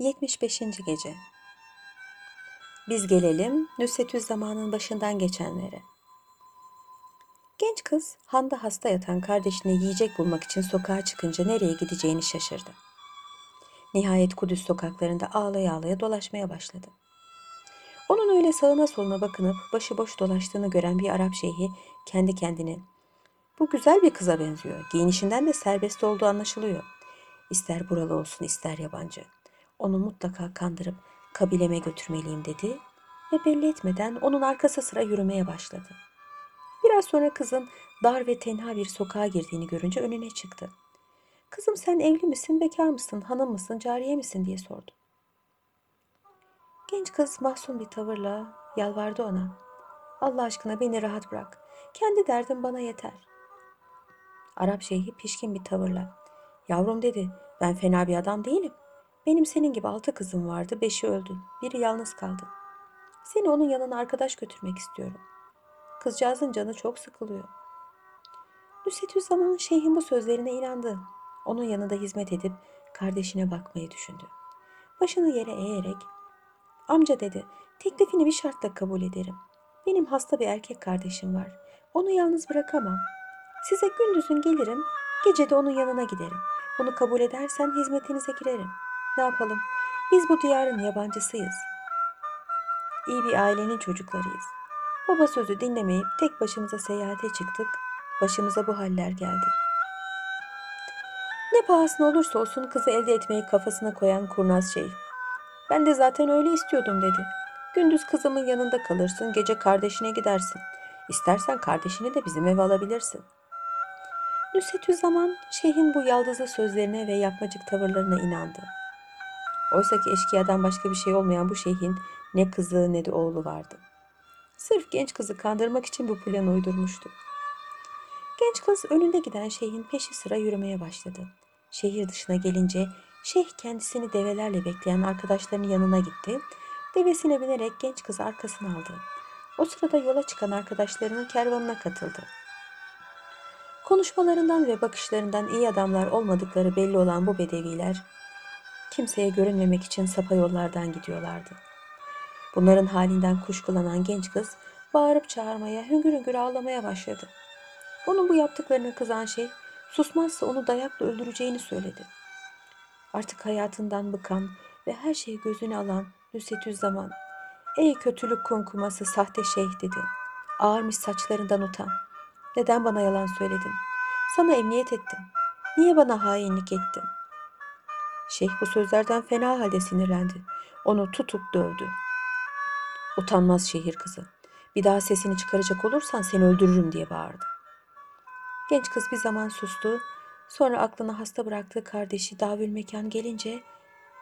75. Gece Biz gelelim Nüsetüz zamanın başından geçenlere. Genç kız handa hasta yatan kardeşine yiyecek bulmak için sokağa çıkınca nereye gideceğini şaşırdı. Nihayet Kudüs sokaklarında ağlaya ağlaya dolaşmaya başladı. Onun öyle sağına soluna bakınıp başıboş dolaştığını gören bir Arap şeyhi kendi kendine bu güzel bir kıza benziyor. Giyinişinden de serbest olduğu anlaşılıyor. İster buralı olsun ister yabancı. Onu mutlaka kandırıp kabileme götürmeliyim dedi ve belli etmeden onun arkası sıra yürümeye başladı. Biraz sonra kızın dar ve tenha bir sokağa girdiğini görünce önüne çıktı. Kızım sen evli misin, bekar mısın, hanım mısın, cariye misin diye sordu. Genç kız mahzun bir tavırla yalvardı ona. Allah aşkına beni rahat bırak. Kendi derdim bana yeter. Arap şeyhi pişkin bir tavırla. Yavrum dedi, ben fena bir adam değilim. Benim senin gibi altı kızım vardı, beşi öldü. Biri yalnız kaldı. Seni onun yanına arkadaş götürmek istiyorum. Kızcağızın canı çok sıkılıyor. Nusretü zaman şeyhin bu sözlerine inandı. Onun yanında hizmet edip kardeşine bakmayı düşündü. Başını yere eğerek, amca dedi, teklifini bir şartla kabul ederim. Benim hasta bir erkek kardeşim var. Onu yalnız bırakamam. Size gündüzün gelirim, gece de onun yanına giderim. Bunu kabul edersen hizmetinize girerim. Ne yapalım? Biz bu diyarın yabancısıyız. İyi bir ailenin çocuklarıyız. Baba sözü dinlemeyip tek başımıza seyahate çıktık. Başımıza bu haller geldi. Ne pahasına olursa olsun kızı elde etmeyi kafasına koyan kurnaz şey. Ben de zaten öyle istiyordum dedi. Gündüz kızımın yanında kalırsın, gece kardeşine gidersin. İstersen kardeşini de bizim eve alabilirsin. Nüsetü zaman şeyhin bu yaldızlı sözlerine ve yapmacık tavırlarına inandı. Oysa ki eşkıyadan başka bir şey olmayan bu şeyhin ne kızı ne de oğlu vardı. Sırf genç kızı kandırmak için bu planı uydurmuştu. Genç kız önünde giden şeyhin peşi sıra yürümeye başladı. Şehir dışına gelince şeyh kendisini develerle bekleyen arkadaşlarının yanına gitti. Devesine binerek genç kızı arkasına aldı. O sırada yola çıkan arkadaşlarının kervanına katıldı. Konuşmalarından ve bakışlarından iyi adamlar olmadıkları belli olan bu bedeviler kimseye görünmemek için sapa yollardan gidiyorlardı. Bunların halinden kuşkulanan genç kız bağırıp çağırmaya, hüngür hüngür ağlamaya başladı. Onun bu yaptıklarına kızan şey susmazsa onu dayakla öldüreceğini söyledi. Artık hayatından bıkan ve her şeyi gözüne alan Nüsetüz zaman Ey kötülük kumkuması sahte şeyh dedi. Ağarmış saçlarından utan. Neden bana yalan söyledin? Sana emniyet ettim. Niye bana hainlik ettin? Şeyh bu sözlerden fena halde sinirlendi. Onu tutup dövdü. Utanmaz şehir kızı. Bir daha sesini çıkaracak olursan seni öldürürüm diye bağırdı. Genç kız bir zaman sustu. Sonra aklına hasta bıraktığı kardeşi davül mekan gelince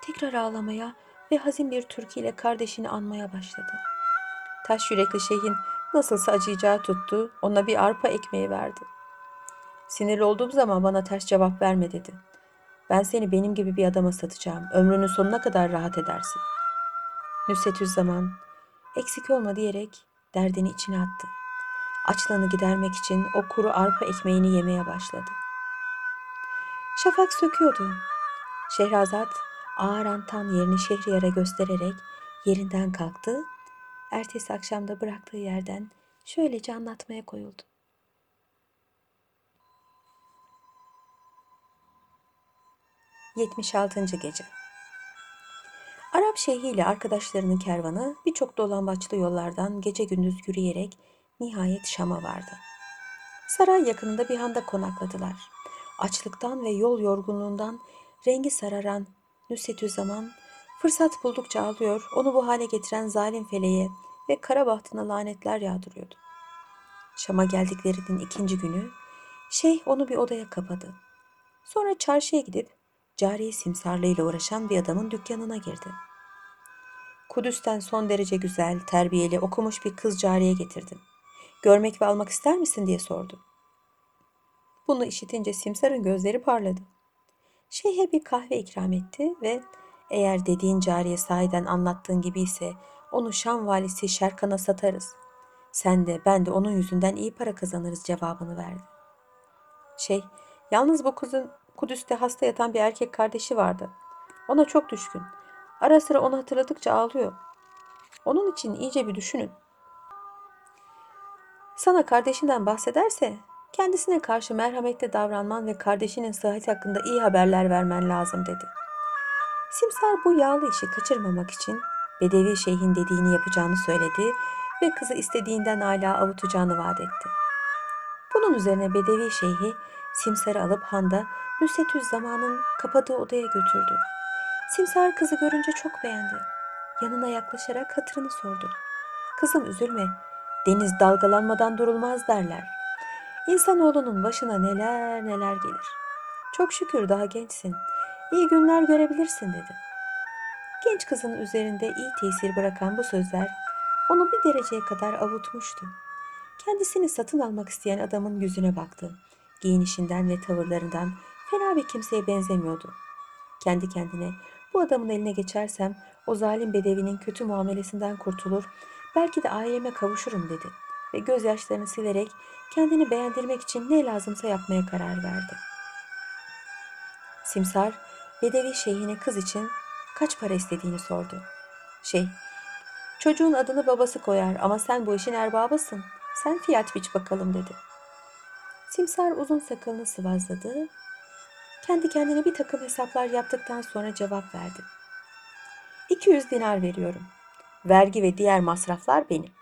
tekrar ağlamaya ve hazin bir türküyle kardeşini anmaya başladı. Taş yürekli şeyhin nasılsa acıyacağı tuttu, ona bir arpa ekmeği verdi. Sinirli olduğum zaman bana ters cevap verme dedi. Ben seni benim gibi bir adama satacağım. Ömrünün sonuna kadar rahat edersin. Nüsetüz zaman eksik olma diyerek derdini içine attı. Açlığını gidermek için o kuru arpa ekmeğini yemeye başladı. Şafak söküyordu. Şehrazat ağır antan yerini Şehriyar'a göstererek yerinden kalktı. Ertesi akşamda bıraktığı yerden şöylece anlatmaya koyuldu. Yetmiş altıncı Gece Arap şeyhi ile arkadaşlarının kervanı birçok dolambaçlı yollardan gece gündüz yürüyerek nihayet Şam'a vardı. Saray yakınında bir handa konakladılar. Açlıktan ve yol yorgunluğundan rengi sararan Nüsetü Zaman fırsat buldukça ağlıyor, onu bu hale getiren zalim feleğe ve kara bahtına lanetler yağdırıyordu. Şam'a geldiklerinin ikinci günü şeyh onu bir odaya kapadı. Sonra çarşıya gidip cariye simsarlığıyla uğraşan bir adamın dükkanına girdi. Kudüs'ten son derece güzel, terbiyeli, okumuş bir kız cariye getirdim. Görmek ve almak ister misin diye sordu. Bunu işitince Simsar'ın gözleri parladı. Şeyhe bir kahve ikram etti ve eğer dediğin cariye sahiden anlattığın gibi ise onu Şam valisi Şerkan'a satarız. Sen de ben de onun yüzünden iyi para kazanırız cevabını verdi. Şey, yalnız bu kızın Kudüs'te hasta yatan bir erkek kardeşi vardı. Ona çok düşkün. Ara sıra onu hatırladıkça ağlıyor. Onun için iyice bir düşünün. Sana kardeşinden bahsederse kendisine karşı merhametli davranman ve kardeşinin sıhhati hakkında iyi haberler vermen lazım dedi. Simsar bu yağlı işi kaçırmamak için Bedevi şeyhin dediğini yapacağını söyledi ve kızı istediğinden hala avutacağını vaat etti. Bunun üzerine Bedevi şeyhi Simsar'ı alıp handa Nusretüz zamanın kapadığı odaya götürdü. Simsar kızı görünce çok beğendi. Yanına yaklaşarak hatırını sordu. Kızım üzülme, deniz dalgalanmadan durulmaz derler. İnsanoğlunun başına neler neler gelir. Çok şükür daha gençsin. İyi günler görebilirsin dedi. Genç kızın üzerinde iyi tesir bırakan bu sözler onu bir dereceye kadar avutmuştu. Kendisini satın almak isteyen adamın yüzüne baktı. Giyinişinden ve tavırlarından fena bir kimseye benzemiyordu. Kendi kendine bu adamın eline geçersem o zalim bedevinin kötü muamelesinden kurtulur, belki de aileme kavuşurum dedi ve gözyaşlarını silerek kendini beğendirmek için ne lazımsa yapmaya karar verdi. Simsar, Bedevi şeyhine kız için kaç para istediğini sordu. Şey, çocuğun adını babası koyar ama sen bu işin erbabısın. Sen fiyat biç bakalım dedi. Simsar uzun sakalını sıvazladı. Kendi kendine bir takım hesaplar yaptıktan sonra cevap verdi. 200 dinar veriyorum. Vergi ve diğer masraflar benim.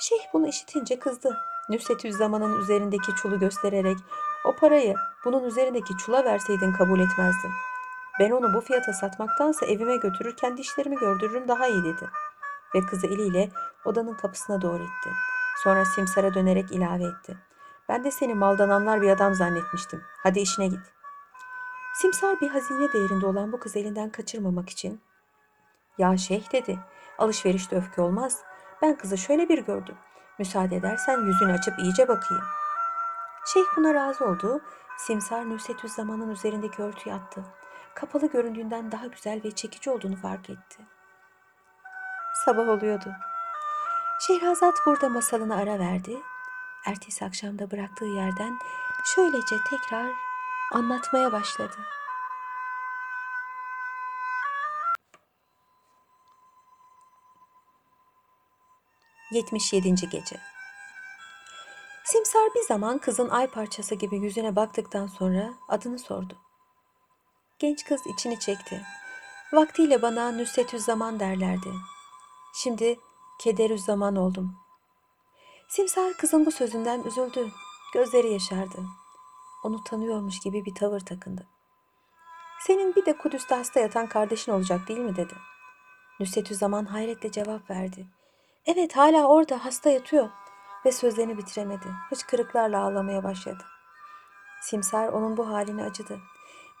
Şeyh bunu işitince kızdı. Nüsetüz zamanın üzerindeki çulu göstererek o parayı bunun üzerindeki çula verseydin kabul etmezdim. Ben onu bu fiyata satmaktansa evime götürür kendi işlerimi gördürürüm daha iyi dedi. Ve kızı eliyle odanın kapısına doğru itti. Sonra Simsar'a dönerek ilave etti. Ben de seni maldan anlar bir adam zannetmiştim. Hadi işine git. Simsar bir hazine değerinde olan bu kız elinden kaçırmamak için ya şeyh dedi. Alışverişte öfke olmaz. Ben kızı şöyle bir gördüm. Müsaade edersen yüzünü açıp iyice bakayım. Şeyh buna razı oldu. Simsar Nusretüz zamanın üzerindeki örtüyü attı. Kapalı göründüğünden daha güzel ve çekici olduğunu fark etti. Sabah oluyordu. Şehrazat burada masalına ara verdi. Ertesi akşamda bıraktığı yerden şöylece tekrar anlatmaya başladı. Yetmiş yedinci gece. Simsar bir zaman kızın ay parçası gibi yüzüne baktıktan sonra adını sordu. Genç kız içini çekti. Vaktiyle bana Nüsetüz Zaman derlerdi. Şimdi Kederüz Zaman oldum. Simsar kızın bu sözünden üzüldü. Gözleri yaşardı. Onu tanıyormuş gibi bir tavır takındı. Senin bir de Kudüs'te hasta yatan kardeşin olacak değil mi dedi. Nüsetüz Zaman hayretle cevap verdi. Evet hala orada hasta yatıyor ve sözlerini bitiremedi. Hıçkırıklarla ağlamaya başladı. Simsar onun bu haline acıdı.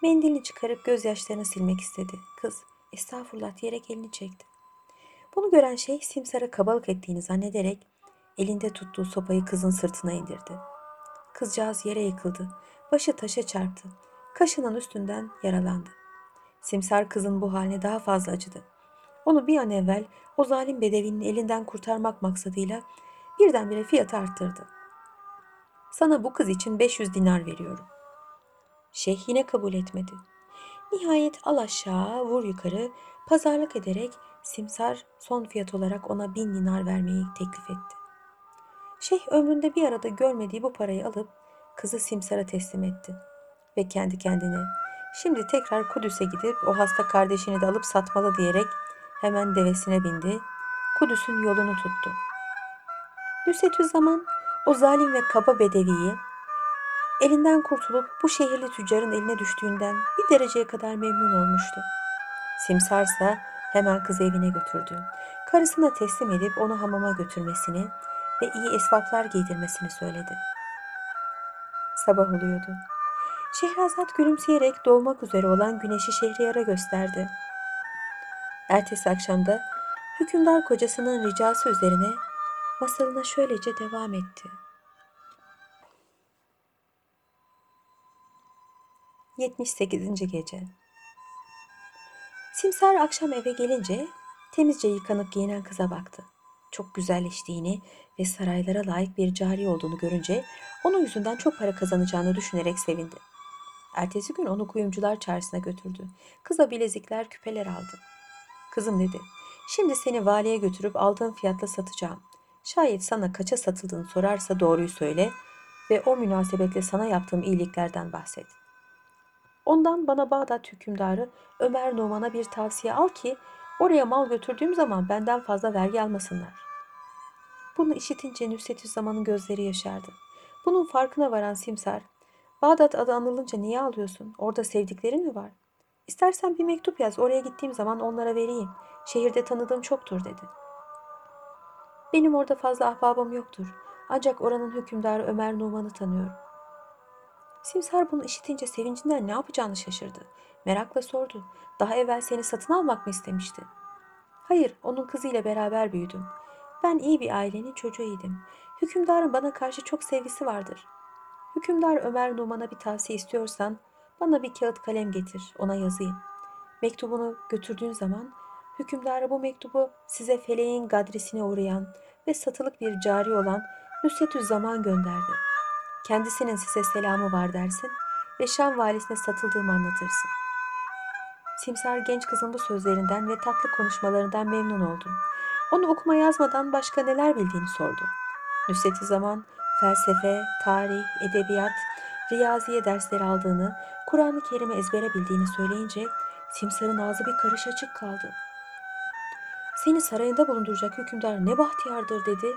Mendilini çıkarıp gözyaşlarını silmek istedi. Kız estağfurullah diyerek elini çekti. Bunu gören şey Simsar'a kabalık ettiğini zannederek elinde tuttuğu sopayı kızın sırtına indirdi. Kızcağız yere yıkıldı. Başı taşa çarptı. Kaşının üstünden yaralandı. Simsar kızın bu haline daha fazla acıdı. Onu bir an evvel o zalim bedevinin elinden kurtarmak maksadıyla birdenbire fiyatı arttırdı. Sana bu kız için 500 dinar veriyorum. Şeyh yine kabul etmedi. Nihayet al aşağı vur yukarı pazarlık ederek Simsar son fiyat olarak ona bin dinar vermeyi teklif etti. Şeyh ömründe bir arada görmediği bu parayı alıp kızı Simsar'a teslim etti. Ve kendi kendine şimdi tekrar Kudüs'e gidip o hasta kardeşini de alıp satmalı diyerek hemen devesine bindi. Kudüs'ün yolunu tuttu. Nüsetü zaman o zalim ve kaba bedeviyi elinden kurtulup bu şehirli tüccarın eline düştüğünden bir dereceye kadar memnun olmuştu. Simsarsa hemen kızı evine götürdü. Karısına teslim edip onu hamama götürmesini ve iyi esvaplar giydirmesini söyledi. Sabah oluyordu. Şehrazat gülümseyerek doğmak üzere olan güneşi Şehriyar'a gösterdi. Ertesi akşamda hükümdar kocasının ricası üzerine masalına şöylece devam etti. 78. Gece Simsar akşam eve gelince temizce yıkanıp giyinen kıza baktı. Çok güzelleştiğini ve saraylara layık bir cari olduğunu görünce onun yüzünden çok para kazanacağını düşünerek sevindi. Ertesi gün onu kuyumcular çarşısına götürdü. Kıza bilezikler, küpeler aldı. Kızım dedi, şimdi seni valiye götürüp aldığın fiyatla satacağım. Şayet sana kaça satıldığını sorarsa doğruyu söyle ve o münasebetle sana yaptığım iyiliklerden bahset. Ondan bana Bağdat hükümdarı Ömer Numan'a bir tavsiye al ki oraya mal götürdüğüm zaman benden fazla vergi almasınlar. Bunu işitince Nusretüzzaman'ın gözleri yaşardı. Bunun farkına varan Simsar, Bağdat adı anılınca niye ağlıyorsun? Orada sevdiklerin mi var? İstersen bir mektup yaz, oraya gittiğim zaman onlara vereyim. Şehirde tanıdığım çoktur dedi. Benim orada fazla ahbabım yoktur. Ancak oranın hükümdarı Ömer Numan'ı tanıyorum. Simsar bunu işitince sevincinden ne yapacağını şaşırdı. Merakla sordu. Daha evvel seni satın almak mı istemişti? Hayır, onun kızıyla beraber büyüdüm. Ben iyi bir ailenin çocuğuydum. Hükümdarın bana karşı çok sevgisi vardır. Hükümdar Ömer Numan'a bir tavsiye istiyorsan bana bir kağıt kalem getir, ona yazayım. Mektubunu götürdüğün zaman hükümdara bu mektubu size feleğin gadresine uğrayan ve satılık bir cari olan Nusretüzzaman gönderdi. Kendisinin size selamı var dersin ve Şam valisine satıldığımı anlatırsın. Simsar genç kızın bu sözlerinden ve tatlı konuşmalarından memnun oldu. Onu okuma yazmadan başka neler bildiğini sordu. Nusret'i zaman felsefe, tarih, edebiyat, riyaziye dersleri aldığını, Kur'an-ı Kerim'i ezbere bildiğini söyleyince Simsar'ın ağzı bir karış açık kaldı. Seni sarayında bulunduracak hükümdar ne bahtiyardır dedi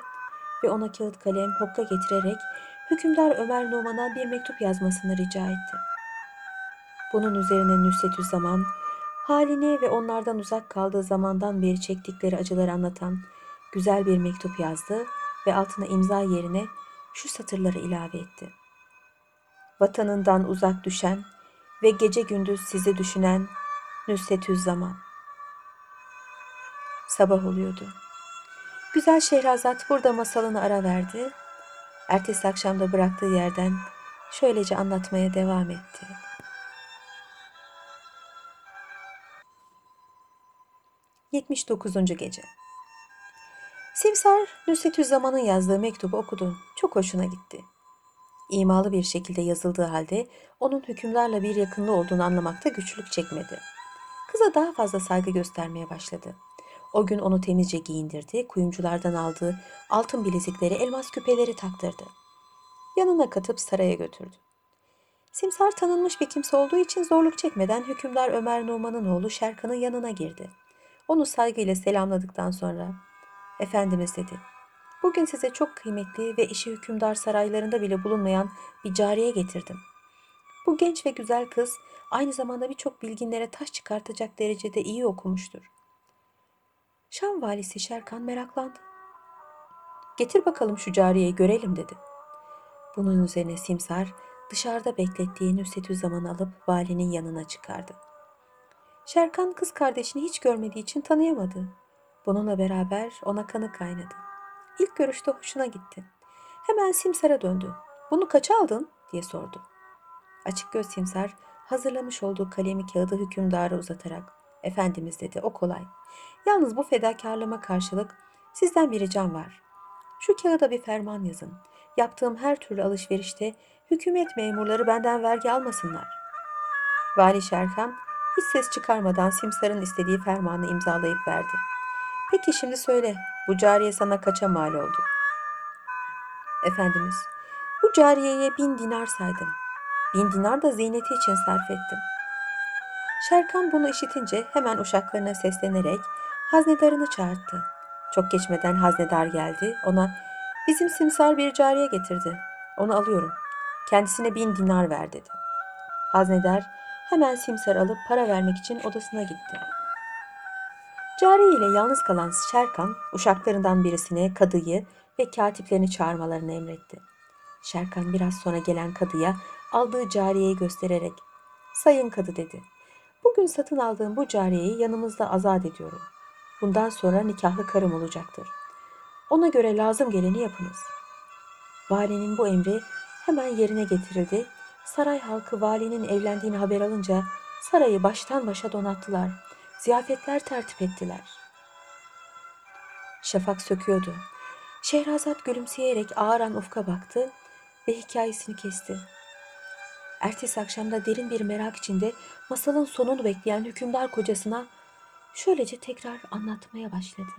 ve ona kağıt kalem hokka getirerek hükümdar Ömer Numan'a bir mektup yazmasını rica etti. Bunun üzerine Nusretüzzaman halini ve onlardan uzak kaldığı zamandan beri çektikleri acıları anlatan güzel bir mektup yazdı ve altına imza yerine şu satırları ilave etti. Vatanından uzak düşen ve gece gündüz sizi düşünen Nusretüzzaman. Sabah oluyordu. Güzel Şehrazat burada masalını ara verdi. Ertesi akşamda bıraktığı yerden şöylece anlatmaya devam etti. Yetmiş dokuzuncu gece. Simsar Nusretüzzaman'ın yazdığı mektubu okudu. Çok hoşuna gitti. İmalı bir şekilde yazıldığı halde onun hükümdarla bir yakınlığı olduğunu anlamakta güçlük çekmedi. Kıza daha fazla saygı göstermeye başladı. O gün onu temizce giyindirdi, kuyumculardan aldığı altın bilezikleri, elmas küpeleri taktırdı. Yanına katıp saraya götürdü. Simsar tanınmış bir kimse olduğu için zorluk çekmeden hükümdar Ömer Numan'ın oğlu Şerkan'ın yanına girdi. Onu saygıyla selamladıktan sonra Efendimiz dedi. Bugün size çok kıymetli ve işi hükümdar saraylarında bile bulunmayan bir cariye getirdim. Bu genç ve güzel kız aynı zamanda birçok bilginlere taş çıkartacak derecede iyi okumuştur. Şam valisi Şerkan meraklandı. Getir bakalım şu cariyeyi görelim dedi. Bunun üzerine Simsar dışarıda beklettiği Nusretüzzaman'ı alıp valinin yanına çıkardı. Şerkan kız kardeşini hiç görmediği için tanıyamadı. Bununla beraber ona kanı kaynadı. İlk görüşte hoşuna gitti. Hemen Simsar'a döndü. Bunu kaça aldın diye sordu. Açık göz Simsar hazırlamış olduğu kalemi kağıdı hükümdara uzatarak Efendimiz dedi o kolay. Yalnız bu fedakarlığıma karşılık sizden bir ricam var. Şu kağıda bir ferman yazın. Yaptığım her türlü alışverişte hükümet memurları benden vergi almasınlar. Vali Şerkan hiç ses çıkarmadan Simsar'ın istediği fermanı imzalayıp verdi. Peki şimdi söyle, bu cariye sana kaça mal oldu? Efendimiz, bu cariyeye bin dinar saydım. Bin dinar da ziyneti için sarf ettim. Şerkan bunu işitince hemen uşaklarına seslenerek haznedarını çağırdı. Çok geçmeden haznedar geldi. Ona bizim simsar bir cariye getirdi. Onu alıyorum. Kendisine bin dinar ver dedi. Haznedar hemen simsar alıp para vermek için odasına gitti. Cariye ile yalnız kalan Şerkan, uşaklarından birisine kadıyı ve katiplerini çağırmalarını emretti. Şerkan biraz sonra gelen kadıya aldığı cariyeyi göstererek, ''Sayın kadı'' dedi. ''Bugün satın aldığım bu cariyeyi yanımızda azat ediyorum. Bundan sonra nikahlı karım olacaktır. Ona göre lazım geleni yapınız.'' Valinin bu emri hemen yerine getirildi. Saray halkı valinin evlendiğini haber alınca sarayı baştan başa donattılar ziyafetler tertip ettiler. Şafak söküyordu. Şehrazat gülümseyerek ağıran ufka baktı ve hikayesini kesti. Ertesi akşamda derin bir merak içinde masalın sonunu bekleyen hükümdar kocasına şöylece tekrar anlatmaya başladı.